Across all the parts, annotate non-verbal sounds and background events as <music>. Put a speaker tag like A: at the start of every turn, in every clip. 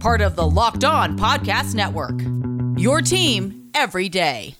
A: Part of the Locked On Podcast Network. Your team every day.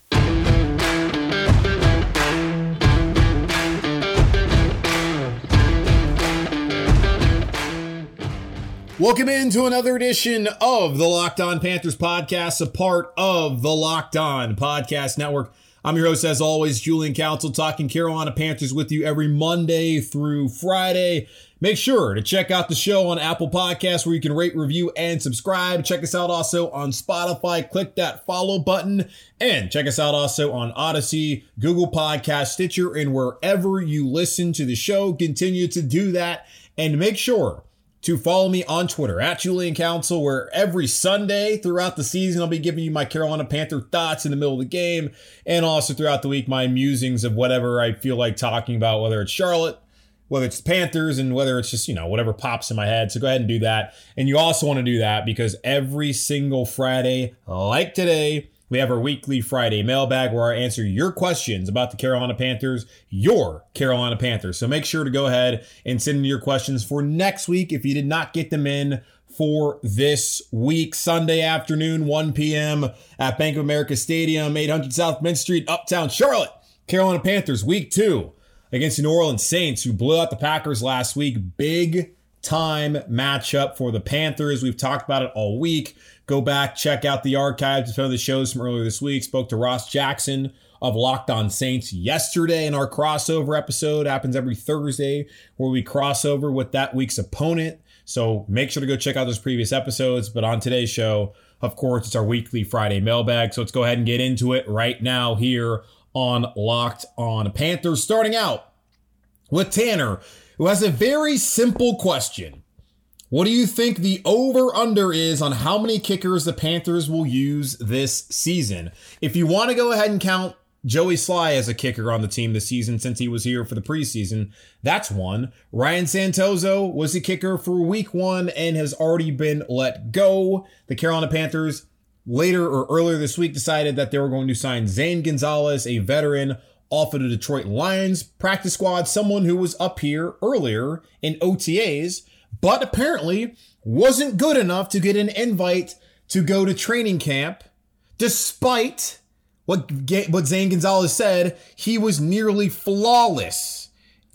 B: Welcome into another edition of the Locked On Panthers podcast, a part of the Locked On Podcast Network. I'm your host, as always, Julian Council, talking Carolina Panthers with you every Monday through Friday. Make sure to check out the show on Apple Podcasts where you can rate, review, and subscribe. Check us out also on Spotify. Click that follow button and check us out also on Odyssey, Google Podcast, Stitcher, and wherever you listen to the show. Continue to do that and make sure to follow me on Twitter at Julian Council, where every Sunday throughout the season, I'll be giving you my Carolina Panther thoughts in the middle of the game, and also throughout the week, my musings of whatever I feel like talking about, whether it's Charlotte, whether it's the Panthers, and whether it's just, you know, whatever pops in my head. So go ahead and do that. And you also want to do that because every single Friday, like today, we have our weekly Friday mailbag where I answer your questions about the Carolina Panthers, your Carolina Panthers. So make sure to go ahead and send in your questions for next week if you did not get them in for this week, Sunday afternoon, 1 p.m. at Bank of America Stadium, 800 South Main Street, Uptown Charlotte. Carolina Panthers, week two against the New Orleans Saints, who blew out the Packers last week. Big time matchup for the Panthers. We've talked about it all week. Go back, check out the archives of some of the shows from earlier this week. Spoke to Ross Jackson of Locked On Saints yesterday in our crossover episode. Happens every Thursday where we cross over with that week's opponent. So make sure to go check out those previous episodes. But on today's show, of course, it's our weekly Friday mailbag. So let's go ahead and get into it right now here on Locked On Panthers. Starting out with Tanner, who has a very simple question. What do you think the over under is on how many kickers the Panthers will use this season? If you want to go ahead and count Joey Slye as a kicker on the team this season since he was here for the preseason, that's one. Ryan Santoso was a kicker for week one and has already been let go. The Carolina Panthers later or earlier this week decided that they were going to sign Zane Gonzalez, a veteran off of the Detroit Lions practice squad, someone who was up here earlier in OTAs but apparently wasn't good enough to get an invite to go to training camp, despite what, what Zane Gonzalez said, he was nearly flawless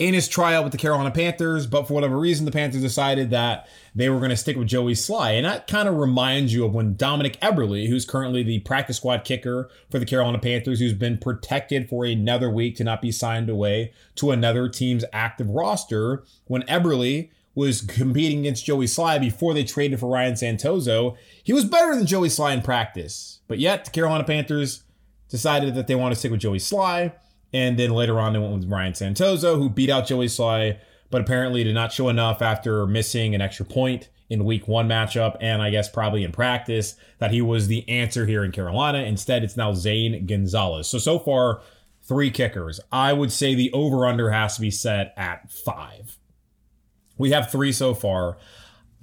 B: in his tryout with the Carolina Panthers, but for whatever reason, the Panthers decided that they were going to stick with Joey Slye. And that kind of reminds you of when Dominik Eberle, who's currently the practice squad kicker for the Carolina Panthers, who's been protected for another week to not be signed away to another team's active roster, when Eberle was competing against Joey Slye before they traded for Ryan Santoso. He was better than Joey Slye in practice, but yet the Carolina Panthers decided that they want to stick with Joey Slye, and then later on they went with Ryan Santoso, who beat out Joey Slye, but apparently did not show enough after missing an extra point in week one matchup, and I guess probably in practice that he was the answer here in Carolina. Instead, it's now Zane Gonzalez. So so far, three kickers. I would say the over under has to be set at five. We have three so far.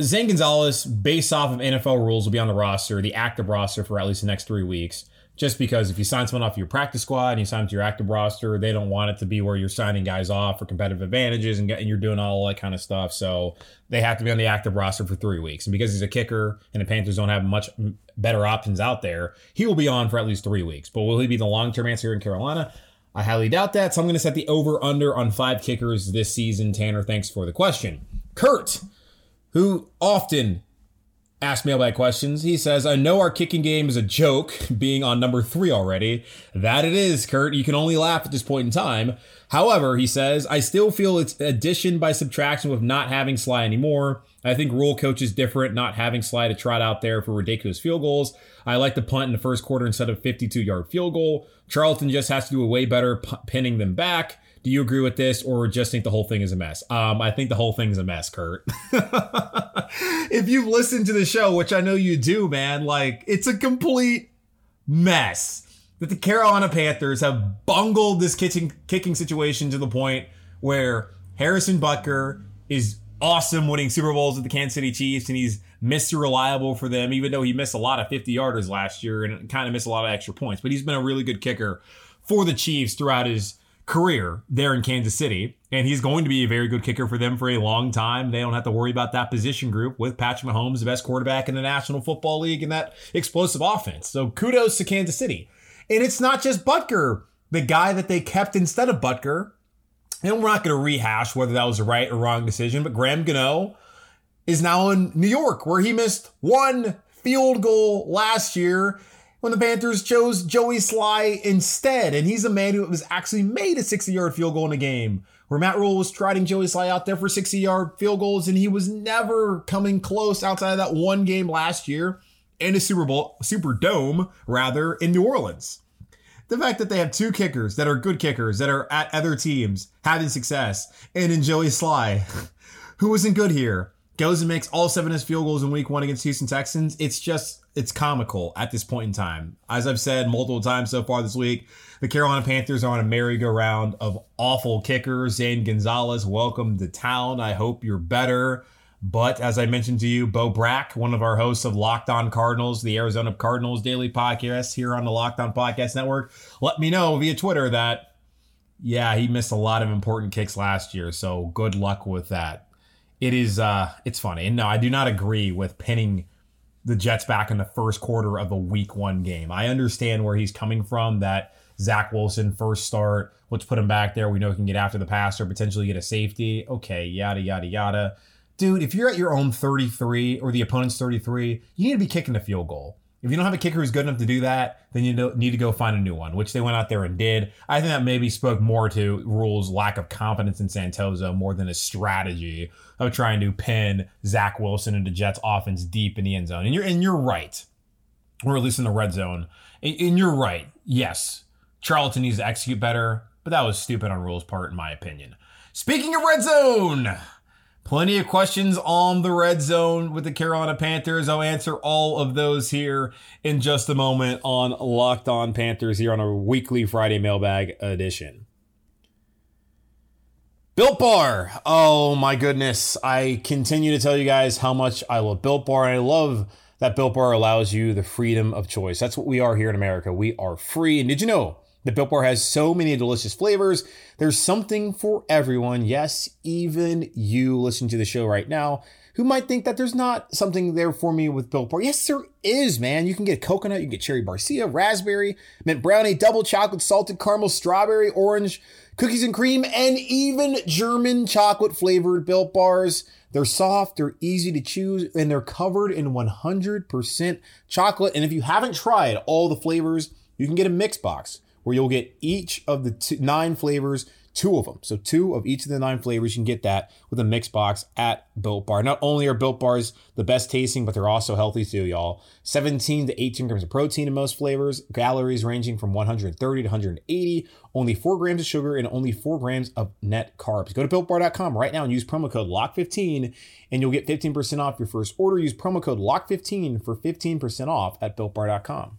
B: Zane Gonzalez, based off of NFL rules, will be on the roster, the active roster for at least the next three weeks. Just because if you sign someone off your practice squad and you sign them to your active roster, they don't want it to be where you're signing guys off for competitive advantages and, getting, you're doing all that kind of stuff. So they have to be on the active roster for three weeks. And because he's a kicker and the Panthers don't have much better options out there, he will be on for at least three weeks. But will he be the long term answer in Carolina? I highly doubt that. So I'm going to set the over under on five kickers this season. Tanner, thanks for the question. Kurt, who often asks mailbag questions, he says, I know our kicking game is a joke, being on number three already. That it is, Kurt. You can only laugh at this point in time. However, he says, I still feel it's addition by subtraction with not having Slye anymore. I think Rhule coach is different, not having Slye to trot out there for ridiculous field goals. I like the punt in the first quarter instead of 52 yard field goal. Charlton just has to do a way better p- pinning them back. Do you agree with this or just think the whole thing is a mess? Um, I think the whole thing is a mess, Kurt. <laughs> if you've listened to the show, which I know you do, man, like it's a complete mess that the Carolina Panthers have bungled this kicking, kicking situation to the point where Harrison Butker is awesome winning Super Bowls with the Kansas City Chiefs and he's Mr. Reliable for them, even though he missed a lot of 50 yarders last year and kind of missed a lot of extra points. But he's been a really good kicker for the Chiefs throughout his career there in Kansas City. And he's going to be a very good kicker for them for a long time. They don't have to worry about that position group with Patrick Mahomes, the best quarterback in the National Football League, and that explosive offense. So kudos to Kansas City. And it's not just Butker, the guy that they kept instead of Butker. And we're not going to rehash whether that was a right or wrong decision, but Graham Gano is now in New York, where he missed one field goal last year when the Panthers chose Joey Slye instead. And he's a man who was actually made a 60 yard field goal in a game where Matt Rhule was trotting Joey Slye out there for 60 yard field goals, and he was never coming close outside of that one game last year in a Super Bowl, Super Dome, rather, in New Orleans. The fact that they have two kickers that are good kickers that are at other teams having success, and in Joey Slye, <laughs> who wasn't good here, goes and makes all seven of his field goals in week one against Houston Texans. It's just, it's comical at this point in time. As I've said multiple times so far this week, the Carolina Panthers are on a merry-go-round of awful kickers. Zane Gonzalez, welcome to town. I hope you're better. But as I mentioned to you, Bo Brack, one of our hosts of Locked On Cardinals, the Arizona Cardinals daily podcast here on the Locked On Podcast Network, let me know via Twitter that, yeah, he missed a lot of important kicks last year. So good luck with that it is uh it's funny. And no, I do not agree with pinning the Jets back in the first quarter of a week one game. I understand where he's coming from that Zach Wilson first start, let's put him back there. We know he can get after the pass or potentially get a safety. Okay, yada yada yada. Dude, if you're at your own 33 or the opponent's 33, you need to be kicking the field goal. If you don't have a kicker who's good enough to do that, then you need to go find a new one, which they went out there and did. I think that maybe spoke more to Rhule's lack of confidence in Santoso more than a strategy of trying to pin Zach Wilson into Jets offense deep in the end zone. And you're and you're right, or at least in the red zone. And you're right. Yes, Charlton needs to execute better, but that was stupid on Rhule's part, in my opinion. Speaking of red zone. Plenty of questions on the red zone with the Carolina Panthers. I'll answer all of those here in just a moment on Locked On Panthers here on a weekly Friday mailbag edition. Built Bar. Oh my goodness. I continue to tell you guys how much I love Built Bar. I love that Built Bar allows you the freedom of choice. That's what we are here in America. We are free. And did you know? The Built Bar has so many delicious flavors. There's something for everyone. Yes, even you listening to the show right now who might think that there's not something there for me with Built Bar. Yes, there is, man. You can get coconut, you can get cherry barcia, raspberry, mint brownie, double chocolate, salted caramel, strawberry, orange, cookies and cream, and even German chocolate flavored Built Bars. They're soft, they're easy to chew, and they're covered in 100% chocolate. And if you haven't tried all the flavors, you can get a mix box where you'll get each of the two, nine flavors, two of them. So two of each of the nine flavors, you can get that with a mix box at Built Bar. Not only are Built Bars the best tasting, but they're also healthy too, y'all. 17 to 18 grams of protein in most flavors, calories ranging from 130 to 180, only 4 grams of sugar, and only 4 grams of net carbs. Go to BuiltBar.com right now and use promo code LOCK15 and you'll get 15% off your first order. Use promo code LOCK15 for 15% off at BuiltBar.com.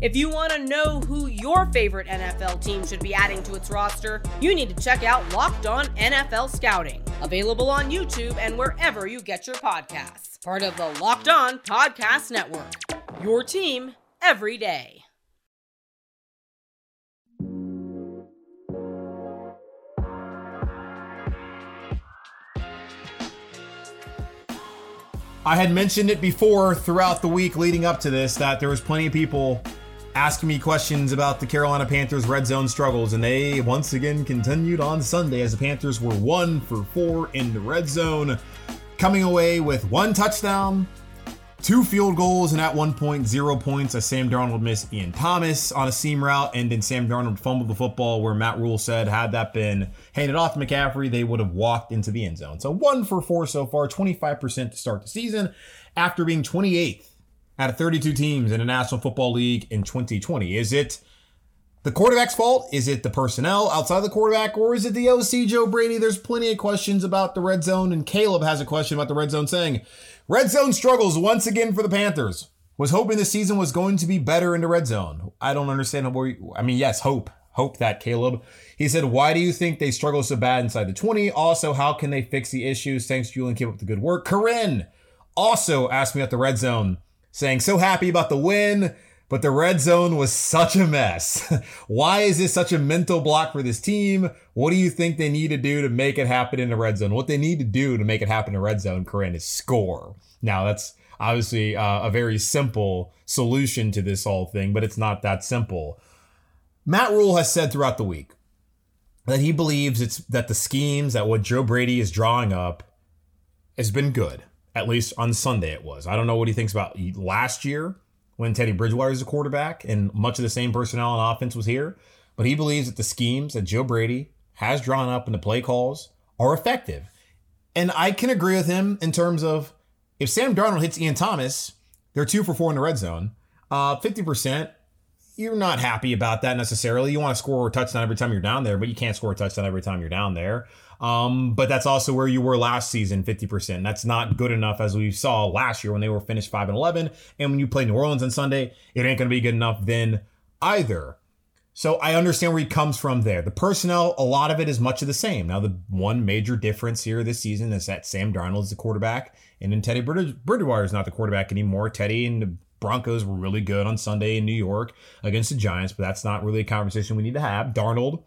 A: If you want to know who your favorite NFL team should be adding to its roster, you need to check out Locked On NFL Scouting, available on YouTube and wherever you get your podcasts. Part of the Locked On Podcast Network. Your team every day.
B: I had mentioned it before throughout the week leading up to this that there was plenty of people asking me questions about the Carolina Panthers red zone struggles, and they once again continued on Sunday as the Panthers were one for four in the red zone, coming away with one touchdown Two field goals and at one point zero points as Sam Darnold missed Ian Thomas on a seam route, and then Sam Darnold fumbled the football where Matt Rhule said had that been handed off to McCaffrey, they would have walked into the end zone. So one for four so far, 25% to start the season after being 28th out of 32 teams in the National Football League in 2020. Is it the quarterback's fault? Is it the personnel outside the quarterback, or is it the OC Joe Brady? There's plenty of questions about the red zone, and Caleb has a question about the red zone saying, Red zone struggles once again for the Panthers. Was hoping the season was going to be better in the red zone. I don't understand where. I mean, yes, hope, hope that Caleb. He said, "Why do you think they struggle so bad inside the 20? Also, how can they fix the issues? Thanks, Julian. Keep up the good work." Corinne also asked me at the red zone, saying, "So happy about the win." But the red zone was such a mess. <laughs> Why is this such a mental block for this team? What do you think they need to do to make it happen in the red zone? What they need to do to make it happen in the red zone, Corinne, is score. Now, that's obviously uh, a very simple solution to this whole thing, but it's not that simple. Matt Rhule has said throughout the week that he believes it's that the schemes that what Joe Brady is drawing up has been good. At least on Sunday it was. I don't know what he thinks about last year when Teddy Bridgewater is a quarterback and much of the same personnel and offense was here. But he believes that the schemes that Joe Brady has drawn up in the play calls are effective. And I can agree with him in terms of if Sam Darnold hits Ian Thomas, they're two for four in the red zone. Uh, 50%, you're not happy about that necessarily. You want to score a touchdown every time you're down there, but you can't score a touchdown every time you're down there. Um, but that's also where you were last season, 50%. That's not good enough as we saw last year when they were finished 5 and 11. And when you play New Orleans on Sunday, it ain't going to be good enough then either. So I understand where he comes from there. The personnel, a lot of it is much of the same. Now, the one major difference here this season is that Sam Darnold is the quarterback, and then Teddy Bridgewater is not the quarterback anymore. Teddy and Broncos were really good on Sunday in New York against the Giants, but that's not really a conversation we need to have. Darnold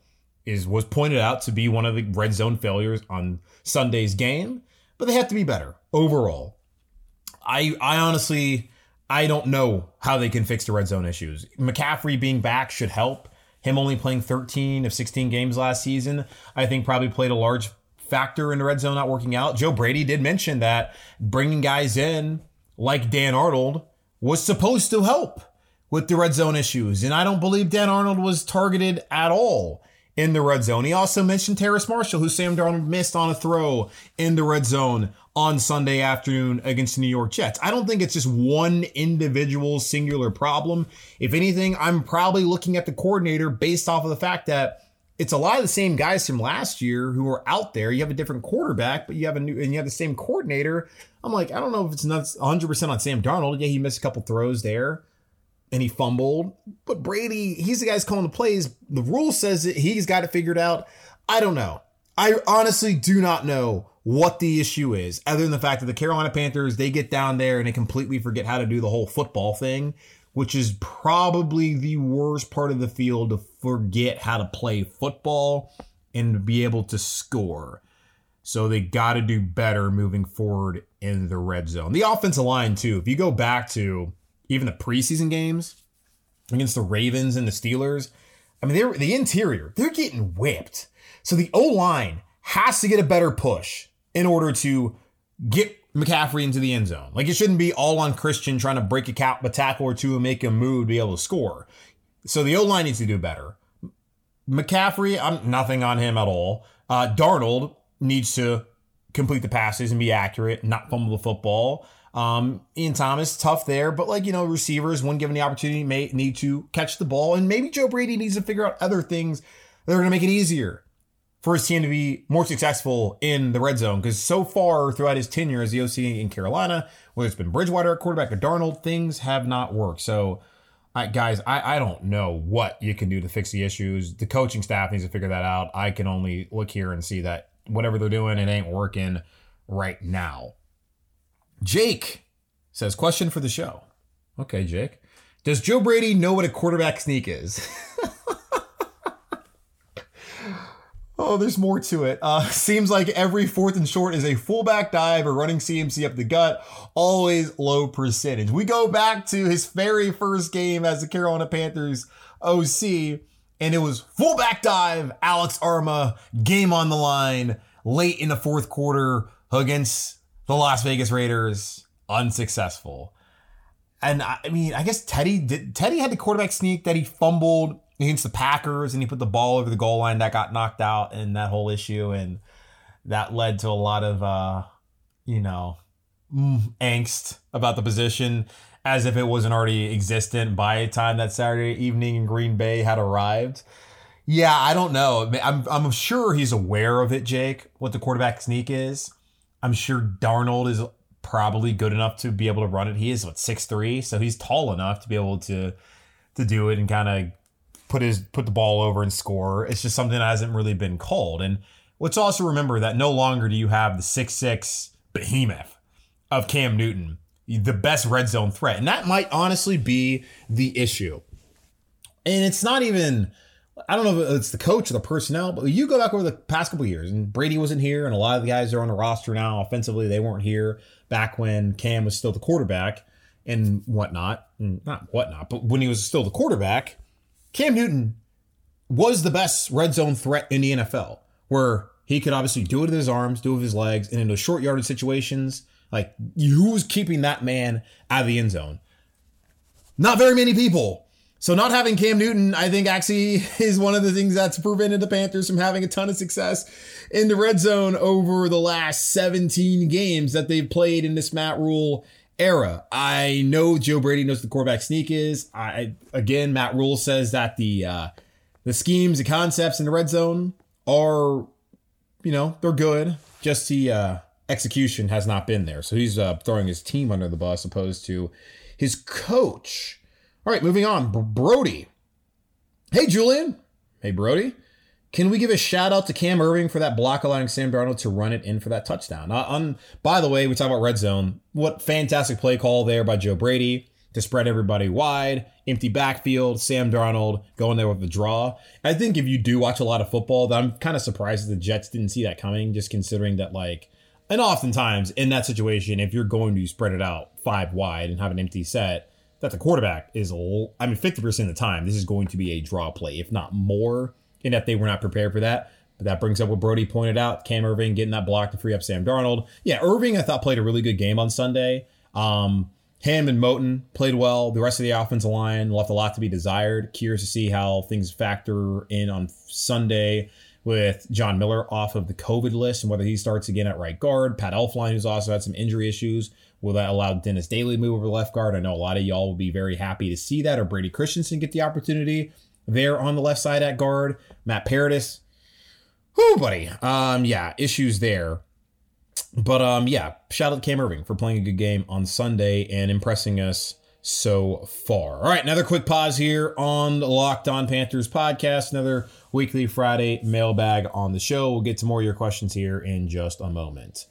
B: is was pointed out to be one of the red zone failures on Sunday's game, but they have to be better overall. I I honestly I don't know how they can fix the red zone issues. McCaffrey being back should help. Him only playing 13 of 16 games last season, I think probably played a large factor in the red zone not working out. Joe Brady did mention that bringing guys in like Dan Arnold was supposed to help with the red zone issues, and I don't believe Dan Arnold was targeted at all in the red zone. He also mentioned Terrace Marshall, who Sam Darnold missed on a throw in the red zone on Sunday afternoon against the New York Jets. I don't think it's just one individual singular problem. If anything, I'm probably looking at the coordinator based off of the fact that it's a lot of the same guys from last year who are out there. You have a different quarterback, but you have a new and you have the same coordinator. I'm like, I don't know if it's not 100% on Sam Darnold. Yeah, he missed a couple throws there and he fumbled. But Brady, he's the guy's calling the plays. The Rhule says that he's got it figured out. I don't know. I honestly do not know what the issue is, other than the fact that the Carolina Panthers, they get down there and they completely forget how to do the whole football thing, which is probably the worst part of the field to forget how to play football and be able to score. So they got to do better moving forward in the red zone. The offensive line, too. If you go back to even the preseason games against the Ravens and the Steelers. I mean, they're the interior, they're getting whipped. So the O line has to get a better push in order to get McCaffrey into the end zone. Like it shouldn't be all on Christian trying to break a, cap, a tackle or two and make him move to be able to score. So the O line needs to do better. McCaffrey, I'm nothing on him at all. Uh, Darnold needs to complete the passes and be accurate, not fumble the football. Um, Ian Thomas, tough there, but like, you know, receivers, when given the opportunity, may need to catch the ball. And maybe Joe Brady needs to figure out other things that are going to make it easier for his team to be more successful in the red zone. Because so far throughout his tenure as the OC in Carolina, whether it's been Bridgewater at quarterback or Darnold, things have not worked. So, I, guys, I, I don't know what you can do to fix the issues. The coaching staff needs to figure that out. I can only look here and see that whatever they're doing, it ain't working right now. Jake says, question for the show. Okay, Jake. Does Joe Brady know what a quarterback sneak is? <laughs> oh, there's more to it. Uh, <laughs> seems like every fourth and short is a fullback dive or running CMC up the gut, always low percentage. We go back to his very first game as the Carolina Panthers OC, and it was full back dive, Alex Armah, game on the line, late in the fourth quarter against the Las Vegas Raiders unsuccessful. and I mean, I guess Teddy did. Teddy had the quarterback sneak that he fumbled against the Packers, and he put the ball over the goal line that got knocked out, and that whole issue, and that led to a lot of, uh, you know, mm, angst about the position, as if it wasn't already existent by the time that Saturday evening in Green Bay had arrived. Yeah, I don't know. I'm I'm sure he's aware of it, Jake. What the quarterback sneak is. I'm sure Darnold is probably good enough to be able to run it. He is what six three, so he's tall enough to be able to to do it and kind of put his put the ball over and score. It's just something that hasn't really been called. And let's also remember that no longer do you have the six six behemoth of Cam Newton, the best red zone threat, and that might honestly be the issue. And it's not even. I don't know if it's the coach or the personnel, but you go back over the past couple years, and Brady wasn't here, and a lot of the guys are on the roster now. Offensively, they weren't here back when Cam was still the quarterback and whatnot. Mm, not whatnot, but when he was still the quarterback, Cam Newton was the best red zone threat in the NFL, where he could obviously do it with his arms, do it with his legs, and in those short yarded situations, like who's keeping that man out of the end zone? Not very many people. So not having Cam Newton, I think actually <laughs> is one of the things that's prevented the Panthers from having a ton of success in the red zone over the last 17 games that they've played in this Matt Rhule era. I know Joe Brady knows the quarterback sneak is. I again, Matt Rhule says that the uh, the schemes, the concepts in the red zone are, you know, they're good. Just the uh, execution has not been there. So he's uh, throwing his team under the bus opposed to his coach. All right, moving on. Brody. Hey, Julian. Hey, Brody. Can we give a shout out to Cam Erving for that block allowing Sam Darnold to run it in for that touchdown? Uh, on, by the way, we talk about red zone. What fantastic play call there by Joe Brady to spread everybody wide, empty backfield, Sam Darnold going there with the draw. I think if you do watch a lot of football, I'm kind of surprised the Jets didn't see that coming, just considering that, like, and oftentimes in that situation, if you're going to spread it out five wide and have an empty set, that the quarterback is, I mean, 50% of the time, this is going to be a draw play, if not more, and that they were not prepared for that. But that brings up what Brody pointed out Cam Erving getting that block to free up Sam Darnold. Yeah, Erving, I thought, played a really good game on Sunday. Um, him and Moton played well. The rest of the offensive line left a lot to be desired. Curious to see how things factor in on Sunday with John Miller off of the COVID list and whether he starts again at right guard. Pat Elflein, who's also had some injury issues, Will that allow Dennis Daly to move over left guard? I know a lot of y'all will be very happy to see that, or Brady Christensen get the opportunity there on the left side at guard. Matt Paradis. Whoo, buddy. Um, yeah, issues there. But um, yeah, shout out to Cam Erving for playing a good game on Sunday and impressing us so far. All right, another quick pause here on the Locked On Panthers podcast. Another weekly Friday mailbag on the show. We'll get to more of your questions here in just a moment.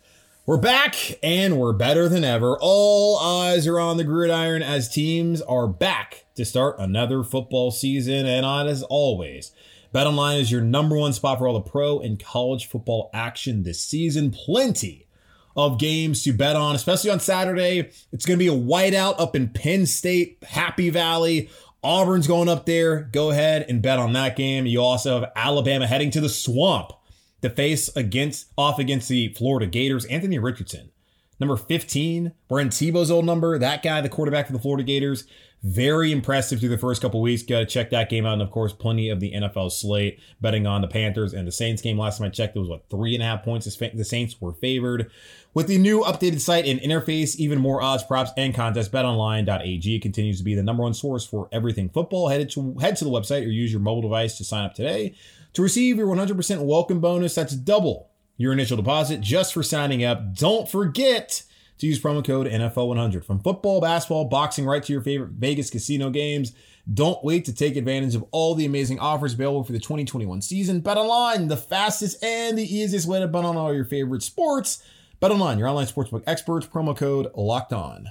B: We're back and we're better than ever. All eyes are on the gridiron as teams are back to start another football season. And on as always, BetOnline is your number one spot for all the pro and college football action this season. Plenty of games to bet on, especially on Saturday. It's going to be a whiteout up in Penn State, Happy Valley. Auburn's going up there. Go ahead and bet on that game. You also have Alabama heading to the swamp to face against off against the Florida Gators. Anthony Richardson, number 15, we're in Tebow's old number. That guy, the quarterback for the Florida Gators, very impressive through the first couple weeks. Got to check that game out. And of course, plenty of the NFL slate betting on the Panthers and the Saints game. Last time I checked, it was what three and a half points. The Saints were favored. With the new updated site and interface, even more odds, props, and contests, betonline.ag continues to be the number one source for everything football. Head to, head to the website or use your mobile device to sign up today. To receive your 100% welcome bonus, that's double your initial deposit just for signing up. Don't forget to use promo code NFL100. From football, basketball, boxing, right to your favorite Vegas casino games. Don't wait to take advantage of all the amazing offers available for the 2021 season. Bet online, the fastest and the easiest way to bet on all your favorite sports. Bet online, your online sportsbook experts. Promo code locked on.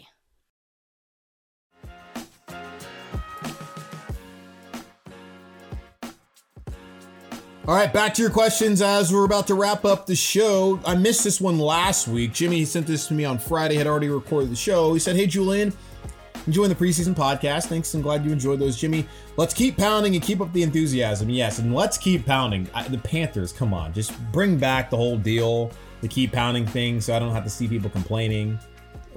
B: All right, back to your questions as we're about to wrap up the show. I missed this one last week. Jimmy sent this to me on Friday, had already recorded the show. He said, Hey, Julian, enjoying the preseason podcast. Thanks. I'm glad you enjoyed those, Jimmy. Let's keep pounding and keep up the enthusiasm. Yes, and let's keep pounding. I, the Panthers, come on, just bring back the whole deal, the keep pounding thing, so I don't have to see people complaining.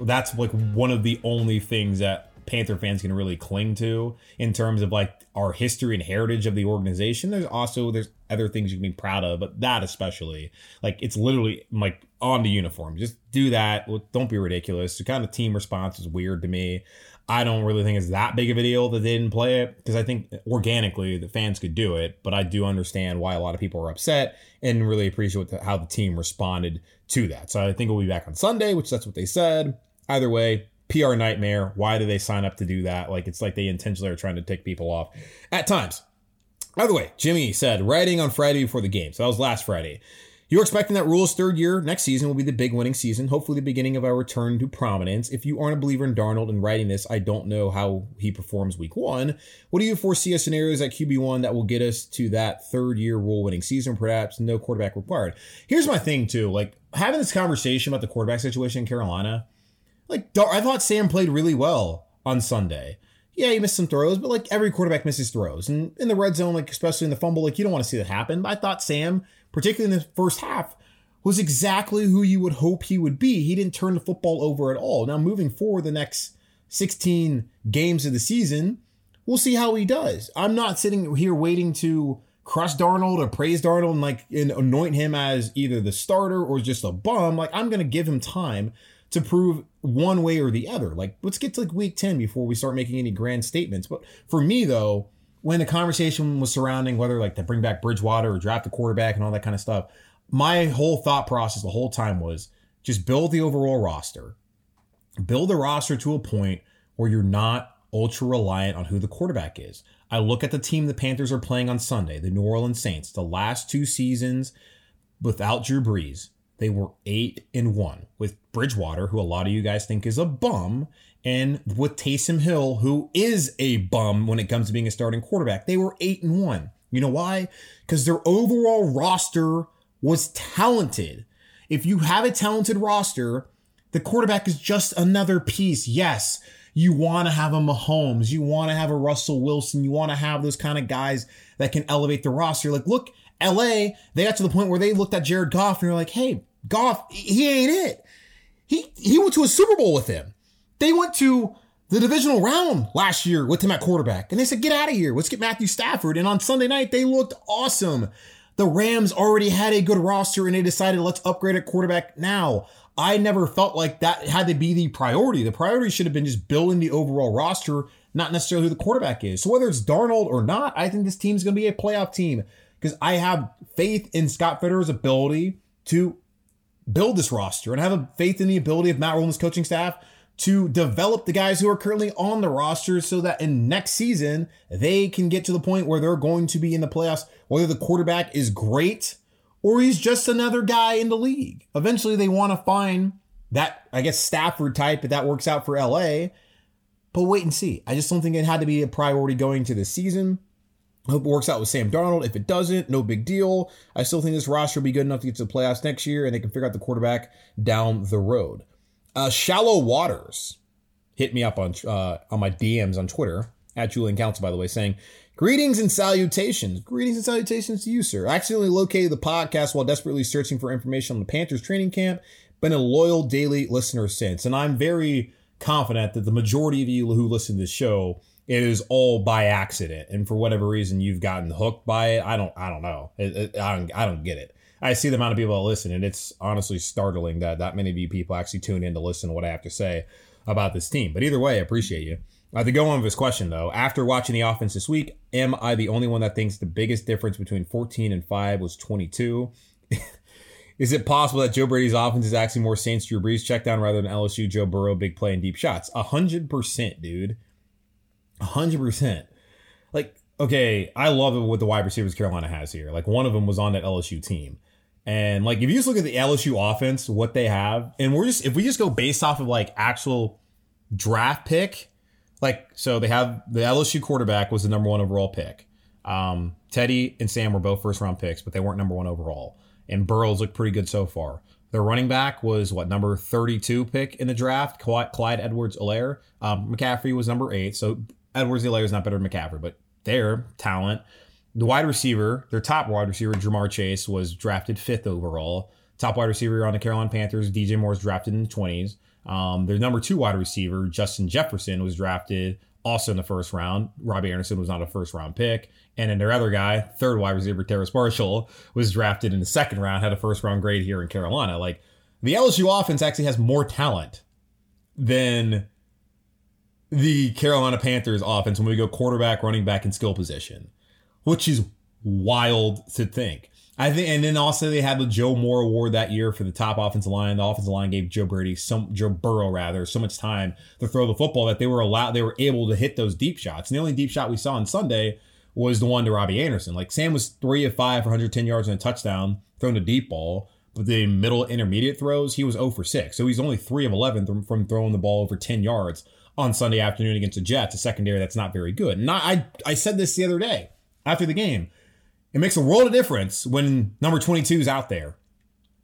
B: That's like one of the only things that Panther fans can really cling to in terms of like our history and heritage of the organization. There's also there's other things you can be proud of, but that especially, like it's literally like on the uniform. Just do that. Don't be ridiculous. The kind of team response is weird to me. I don't really think it's that big of a deal that they didn't play it because I think organically the fans could do it, but I do understand why a lot of people are upset and really appreciate the, how the team responded to that. So I think we'll be back on Sunday, which that's what they said. Either way, PR nightmare. Why do they sign up to do that? Like it's like they intentionally are trying to tick people off at times. By the way, Jimmy said writing on Friday before the game. So that was last Friday. You're expecting that Rhule's third year next season will be the big winning season, hopefully the beginning of our return to prominence. If you aren't a believer in Darnold and writing this, I don't know how he performs week one. What do you foresee as scenarios at QB1 that will get us to that third year Rhule winning season, perhaps no quarterback required? Here's my thing, too. Like having this conversation about the quarterback situation in Carolina, like I thought Sam played really well on Sunday. Yeah, he missed some throws, but like every quarterback misses throws. And in the red zone, like especially in the fumble, like you don't want to see that happen. But I thought Sam, particularly in the first half, was exactly who you would hope he would be. He didn't turn the football over at all. Now moving forward the next 16 games of the season, we'll see how he does. I'm not sitting here waiting to crush Darnold or praise Darnold and like and anoint him as either the starter or just a bum. Like I'm gonna give him time to prove one way or the other. Like, let's get to like week 10 before we start making any grand statements. But for me, though, when the conversation was surrounding whether like to bring back Bridgewater or draft a quarterback and all that kind of stuff, my whole thought process the whole time was just build the overall roster, build the roster to a point where you're not ultra reliant on who the quarterback is. I look at the team the Panthers are playing on Sunday, the New Orleans Saints, the last two seasons without Drew Brees they were eight and one with Bridgewater, who a lot of you guys think is a bum, and with Taysom Hill, who is a bum when it comes to being a starting quarterback. They were eight and one. You know why? Because their overall roster was talented. If you have a talented roster, the quarterback is just another piece. Yes, you want to have a Mahomes, you want to have a Russell Wilson, you want to have those kind of guys that can elevate the roster. Like, look LA, they got to the point where they looked at Jared Goff and they're like, hey, Goff, he ain't it. He he went to a Super Bowl with him. They went to the divisional round last year with him at quarterback. And they said, get out of here. Let's get Matthew Stafford. And on Sunday night, they looked awesome. The Rams already had a good roster and they decided, let's upgrade at quarterback now. I never felt like that had to be the priority. The priority should have been just building the overall roster, not necessarily who the quarterback is. So whether it's Darnold or not, I think this team's going to be a playoff team because I have faith in Scott Fitterer's ability to build this roster and I have a faith in the ability of Matt Rhule's coaching staff to develop the guys who are currently on the roster so that in next season they can get to the point where they're going to be in the playoffs, whether the quarterback is great or he's just another guy in the league. Eventually they want to find that, I guess, Stafford type if that works out for LA. But wait and see. I just don't think it had to be a priority going to the season. I hope it works out with Sam Darnold. If it doesn't, no big deal. I still think this roster will be good enough to get to the playoffs next year, and they can figure out the quarterback down the road. Uh, Shallow Waters hit me up on uh, on my DMs on Twitter at Julian Council, by the way, saying greetings and salutations. Greetings and salutations to you, sir. I accidentally located the podcast while desperately searching for information on the Panthers training camp. Been a loyal daily listener since, and I'm very confident that the majority of you who listen to this show it is all by accident. And for whatever reason you've gotten hooked by it. I don't i don't know. It, it, I, don't, I don't get it. I see the amount of people that listen and it's honestly startling that that many of you people actually tune in to listen to what i have to say about this team. But either way i appreciate you. Uh, to go on with this question though after watching the offense this week am i the only one that thinks the biggest difference between 14 and 5 was 22 <laughs> Is it possible that Joe Brady's offense is actually more Saints Drew Brees check down rather than LSU Joe Burrow big play and deep shots? A hundred percent, dude. A hundred percent. Like, okay, I love what the wide receivers Carolina has here. Like one of them was on that LSU team. And like if you just look at the LSU offense, what they have, and we're just if we just go based off of like actual draft pick, like so they have the LSU quarterback was the number one overall pick. Um, Teddy and Sam were both first round picks, but they weren't number one overall and Burrows looked pretty good so far. Their running back was what number 32 pick in the draft, Clyde Edwards-Helaire. Um, McCaffrey was number eight, so Edwards-Helaire is not better than McCaffrey, but their talent. The wide receiver, their top wide receiver, Ja'Marr Chase, was drafted fifth overall. Top wide receiver on the Carolina Panthers, DJ Moore, was drafted in the 20s. Um, their number two wide receiver, Justin Jefferson, was drafted also in the first round. Robbie Anderson was not a first round pick. And then their other guy, third wide receiver, Terrace Marshall, was drafted in the second round, had a first round grade here in Carolina. Like the LSU offense actually has more talent than the Carolina Panthers offense when we go quarterback, running back, and skill position, which is wild to think. I think, and then also they had the Joe Moore Award that year for the top offensive line. The offensive line gave Joe Brady, some Joe Burrow rather, so much time to throw the football that they were allowed, they were able to hit those deep shots. And the only deep shot we saw on Sunday was the one to Robbie Anderson. Like Sam was three of five for 110 yards and a touchdown, throwing a deep ball. But the middle intermediate throws, he was 0 for 6. So he's only 3 of 11 from throwing the ball over 10 yards on Sunday afternoon against the Jets, a secondary that's not very good. And I, I said this the other day after the game. It makes a world of difference when number 22 is out there.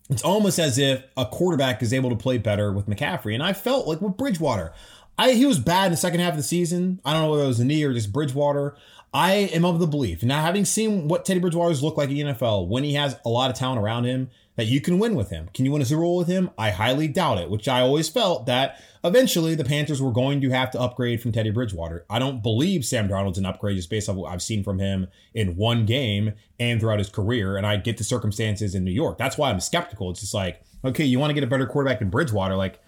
B: It's almost as if a quarterback is able to play better with McCaffrey. And I felt like with Bridgewater, I he was bad in the second half of the season. I don't know whether it was a knee or just Bridgewater. I am of the belief, now having seen what Teddy Bridgewater's look like in the NFL, when he has a lot of talent around him, that you can win with him. Can you win a Super Bowl with him? I highly doubt it, which I always felt that eventually the Panthers were going to have to upgrade from Teddy Bridgewater. I don't believe Sam Darnold's an upgrade just based on what I've seen from him in one game and throughout his career. And I get the circumstances in New York. That's why I'm skeptical. It's just like, okay, you want to get a better quarterback than Bridgewater. Like,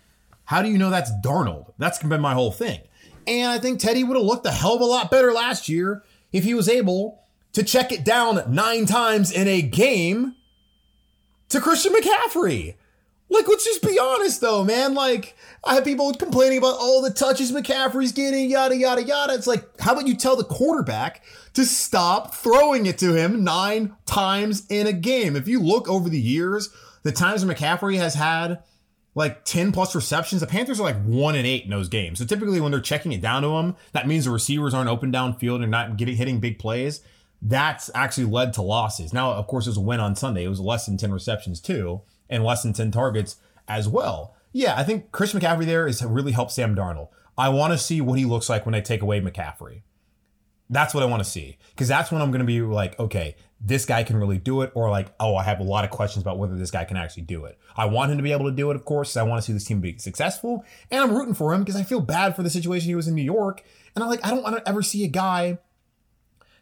B: how do you know that's Darnold? That's been my whole thing. And I think Teddy would have looked a hell of a lot better last year if he was able to check it down nine times in a game to Christian McCaffrey. Like, let's just be honest though, man. Like, I have people complaining about all the touches McCaffrey's getting, yada, yada, yada. It's like, how about you tell the quarterback to stop throwing it to him nine times in a game? If you look over the years, the times McCaffrey has had like 10 plus receptions. The Panthers are like one and eight in those games. So typically when they're checking it down to them, that means the receivers aren't open downfield and not getting hitting big plays. That's actually led to losses. Now, of course, it was a win on Sunday. It was less than 10 receptions too, and less than 10 targets as well. Yeah, I think Chris McCaffrey there is really helped Sam Darnold. I want to see what he looks like when they take away McCaffrey. That's what I want to see. Because that's when I'm going to be like, okay, this guy can really do it, or like, oh, I have a lot of questions about whether this guy can actually do it. I want him to be able to do it, of course. I want to see this team be successful, and I'm rooting for him because I feel bad for the situation he was in New York, and I'm like, I don't want to ever see a guy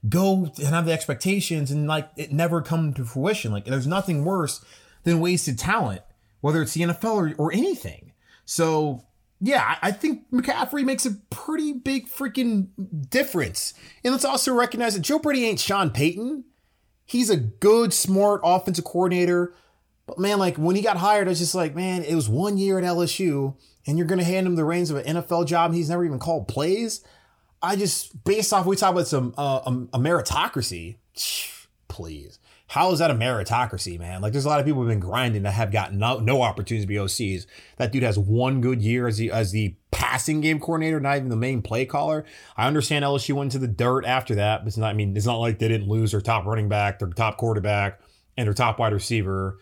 B: go and have the expectations and like it never come to fruition. Like, there's nothing worse than wasted talent, whether it's the NFL or, or anything. So yeah, I think McCaffrey makes a pretty big freaking difference. And let's also recognize that Joe Brady ain't Sean Payton he's a good, smart offensive coordinator. But man, like when he got hired, I was just like, man, it was one year at LSU, and you're gonna hand him the reins of an NFL job. he's never even called plays. I just based off we talk about some uh, a, a meritocracy. Please, how is that a meritocracy, man? Like, there's a lot of people who've been grinding that have gotten no, no opportunities to be OCs. That dude has one good year as the as the passing game coordinator, not even the main play caller. I understand LSU went to the dirt after that, but it's not. I mean, it's not like they didn't lose their top running back, their top quarterback, and their top wide receiver,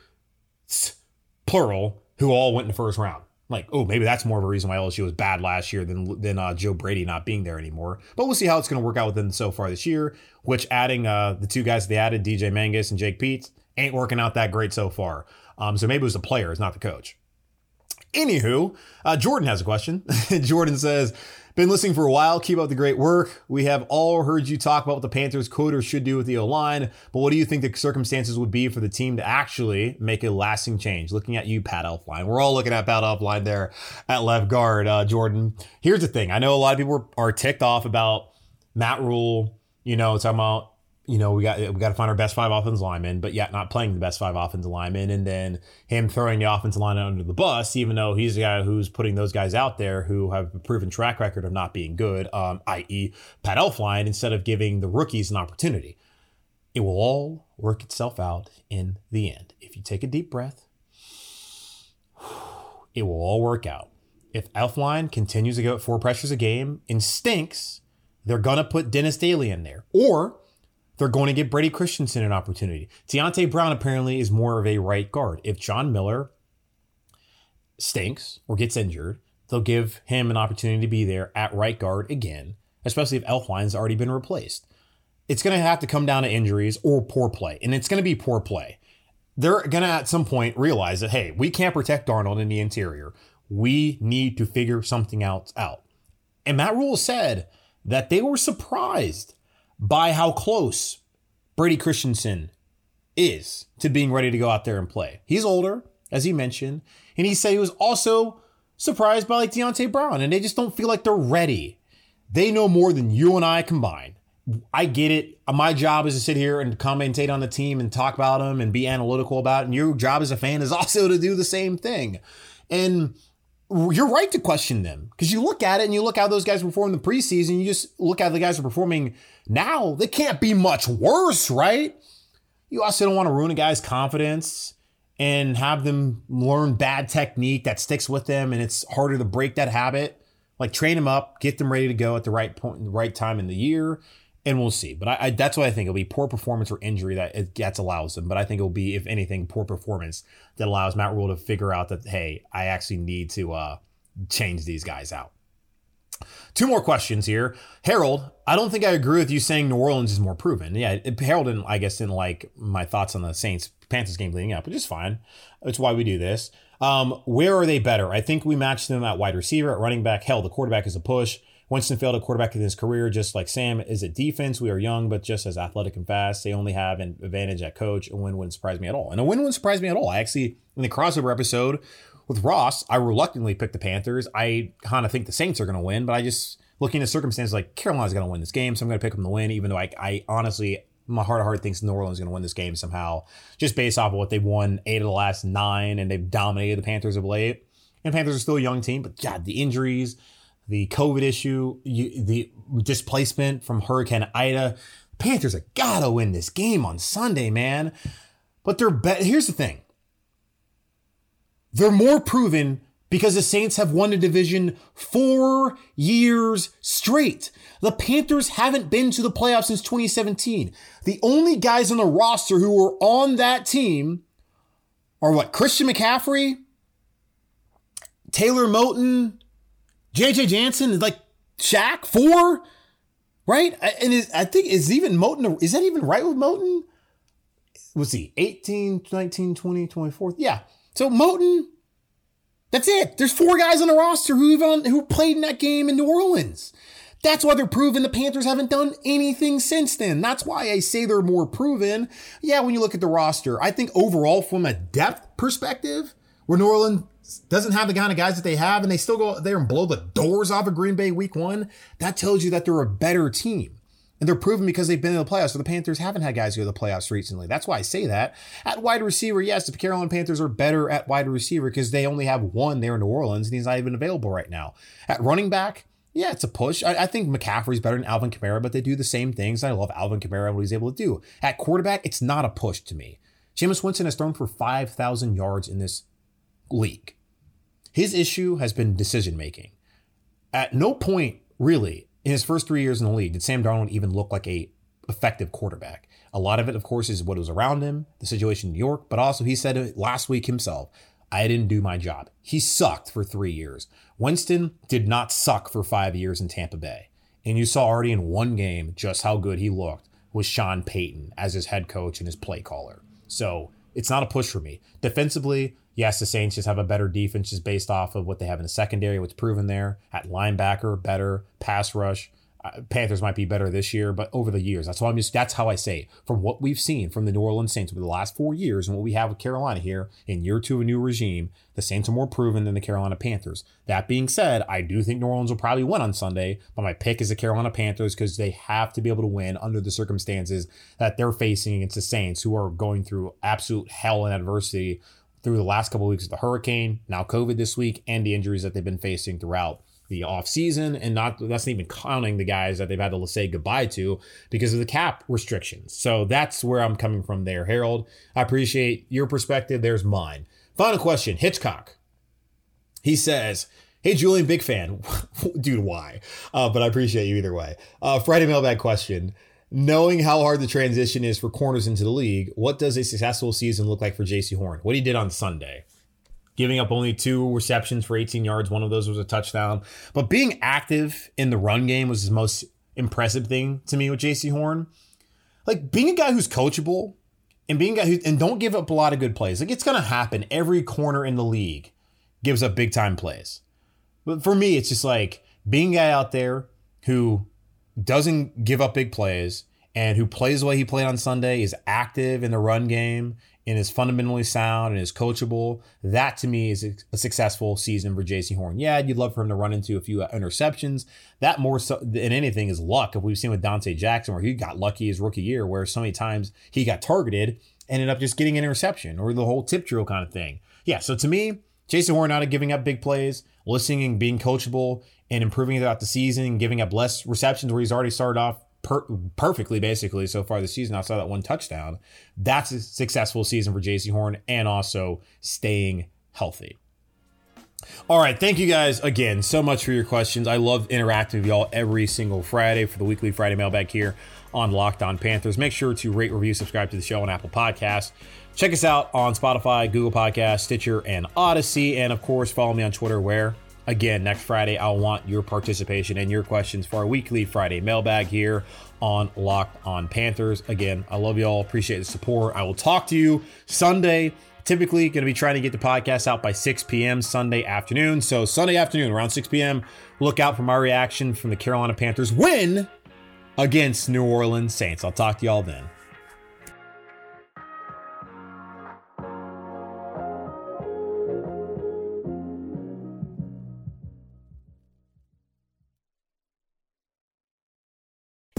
B: plural, who all went in the first round like, oh, maybe that's more of a reason why LSU was bad last year than than uh, Joe Brady not being there anymore. But we'll see how it's going to work out with them so far this year. Which adding uh, the two guys they added, DJ Mangas and Jake Peetz, ain't working out that great so far. Um, so maybe it was the players, not the coach. Anywho, uh, Jordan has a question. <laughs> Jordan says, been listening for a while. Keep up the great work. We have all heard you talk about what the Panthers could or should do with the O line, but what do you think the circumstances would be for the team to actually make a lasting change? Looking at you, Pat Elflein. We're all looking at Pat Elflein there at left guard, uh, Jordan. Here's the thing I know a lot of people are ticked off about Matt Rhule, you know, talking about you know, we got we got to find our best five offensive linemen, but yet not playing the best five offensive linemen, and then him throwing the offensive line under the bus, even though he's the guy who's putting those guys out there who have a proven track record of not being good, um, i.e., Pat Elflein, instead of giving the rookies an opportunity. It will all work itself out in the end. If you take a deep breath, <sighs> it will all work out. If Elflein continues to go at four pressures a game and stinks, they're gonna put Dennis Daly in there, or they're going to give Brady Christensen an opportunity. Deonte Brown apparently is more of a right guard. If John Miller stinks or gets injured, they'll give him an opportunity to be there at right guard again, especially if Elflein's already been replaced. It's going to have to come down to injuries or poor play, and it's going to be poor play. They're going to at some point realize that, hey, we can't protect Darnold in the interior. We need to figure something else out. And Matt Rhule said that they were surprised by how close Brady Christensen is to being ready to go out there and play. He's older, as he mentioned, and he said he was also surprised by like Deonte Brown, and they just don't feel like they're ready. They know more than you and I combined. I get it. My job is to sit here and commentate on the team and talk about them and be analytical about it. And your job as a fan is <laughs> also to do the same thing. And you're right to question them because you look at it and you look how those guys perform in the preseason. You just look how the guys are performing now. They can't be much worse, right? You also don't want to ruin a guy's confidence and have them learn bad technique that sticks with them and it's harder to break that habit. Like train them up, get them ready to go at the right point, the right time in the year, and we'll see. But I, I, that's what I think. It'll be poor performance or injury that it gets allows them. But I think it'll be, if anything, poor performance that allows Matt Rhule to figure out that hey, I actually need to uh, change these guys out. Two more questions here. Harold, I don't think I agree with you saying New Orleans is more proven. Yeah, Harold didn't, I guess, didn't like my thoughts on the Saints Panthers game leading up, which is fine. That's why we do this. Um, where are they better? I think we match them at wide receiver, at running back. Hell, the quarterback is a push. Winston failed a quarterback in his career, just like Sam is at defense. We are young, but just as athletic and fast. They only have an advantage at coach. A win wouldn't surprise me at all. And a win wouldn't surprise me at all. I actually, in the crossover episode with Ross, I reluctantly picked the Panthers. I kind of think the Saints are going to win, but I just, looking at circumstances, like Carolina's going to win this game, so I'm going to pick them to win, even though I, I honestly, my heart of heart thinks New Orleans is going to win this game somehow, just based off of what they've won eight of the last nine, and they've dominated the Panthers of late. And Panthers are still a young team, but God, the injuries, the COVID issue, you, the displacement from Hurricane Ida. Panthers have got to win this game on Sunday, man. But they're be- here's the thing. They're more proven because the Saints have won the division four years straight. The Panthers haven't been to the playoffs since 2017. The only guys on the roster who were on that team are what? Christian McCaffrey, Taylor Moton, JJ Jansen is like Shaq four, right? And is, I think is even Moton is that even right with Moton? Was he 18, 19, 20, 24? Yeah. So Moton, that's it. There's four guys on the roster who even who played in that game in New Orleans. That's why they're proven the Panthers haven't done anything since then. That's why I say they're more proven. Yeah, when you look at the roster, I think overall from a depth perspective, where New Orleans doesn't have the kind of guys that they have, and they still go out there and blow the doors off of Green Bay week one, that tells you that they're a better team. And they're proven because they've been in the playoffs. So the Panthers haven't had guys go to the playoffs recently. That's why I say that. At wide receiver, yes, the Carolina Panthers are better at wide receiver because they only have one there in New Orleans, and he's not even available right now. At running back, yeah, it's a push. I, I, think McCaffrey's better than Alvin Kamara, but they do the same things. I love Alvin Kamara and what he's able to do. At quarterback, it's not a push to me. Jameis Winston has thrown for 5,000 yards in this league. His issue has been decision making. At no point, really, in his first three years in the league, did Sam Darnold even look like a effective quarterback. A lot of it, of course, is what was around him, the situation in New York, but also he said it last week himself. I didn't do my job. He sucked for three years. Winston did not suck for five years in Tampa Bay. And you saw already in one game just how good he looked with Sean Payton as his head coach and his play caller. So it's not a push for me. Defensively, yes, the Saints just have a better defense just based off of what they have in the secondary, what's proven there. At linebacker, better. Pass rush, uh, Panthers might be better this year, but over the years, that's why I'm just that's how I say it. From what we've seen from the New Orleans Saints over the last four years, and what we have with Carolina here in year two of a new regime, the Saints are more proven than the Carolina Panthers. That being said, I do think New Orleans will probably win on Sunday, but my pick is the Carolina Panthers because they have to be able to win under the circumstances that they're facing against the Saints, who are going through absolute hell and adversity through the last couple of weeks of the hurricane, now COVID this week, and the injuries that they've been facing throughout the offseason and not that's not even counting the guys that they've had to say goodbye to because of the cap restrictions. So that's where I'm coming from there. Harold, I appreciate your perspective. There's mine. Final question, Hitchcock. He says, Hey, Julian, big fan. <laughs> Dude, why? Uh, but I appreciate you either way. Uh, Friday mailbag question. Knowing how hard the transition is for corners into the league, what does a successful season look like for Jaycee Horn? What he did on Sunday giving up only two receptions for 18 yards. One of those was a touchdown. But being active in the run game was the most impressive thing to me with Jaycee Horn. Like being a guy who's coachable and being a guy who and don't give up a lot of good plays. Like it's gonna happen. Every corner in the league gives up big time plays. But for me, it's just like being a guy out there who doesn't give up big plays and who plays the way he played on Sunday, is active in the run game, and is fundamentally sound and is coachable, that to me is a successful season for Jaycee Horn. Yeah, you'd love for him to run into a few uh, interceptions. That more so than anything is luck. If we've seen with Donte Jackson, where he got lucky his rookie year, where so many times he got targeted, ended up just getting an interception or the whole tip drill kind of thing. Yeah, so to me, Horn out of giving up big plays, listening and being coachable and improving throughout the season, giving up less receptions where he's already started off per- perfectly basically so far this season outside that one touchdown. That's a successful season for Jaycee Horn and also staying healthy. All right, thank you guys again so much for your questions. I love interacting with y'all every single Friday for the weekly Friday mailbag here on Locked On Panthers. Make sure to rate, review, subscribe to the show on Apple Podcasts. Check us out on Spotify, Google Podcasts, Stitcher, and Audacy. And of course, follow me on Twitter where Again, next Friday, I'll want your participation and your questions for our weekly Friday mailbag here on Locked on Panthers. Again, I love you all. Appreciate the support. I will talk to you Sunday. Typically, going to be trying to get the podcast out by 6 p.m. Sunday afternoon. So, Sunday afternoon, around 6 p.m., look out for my reaction from the Carolina Panthers win against New Orleans Saints. I'll talk to y'all then.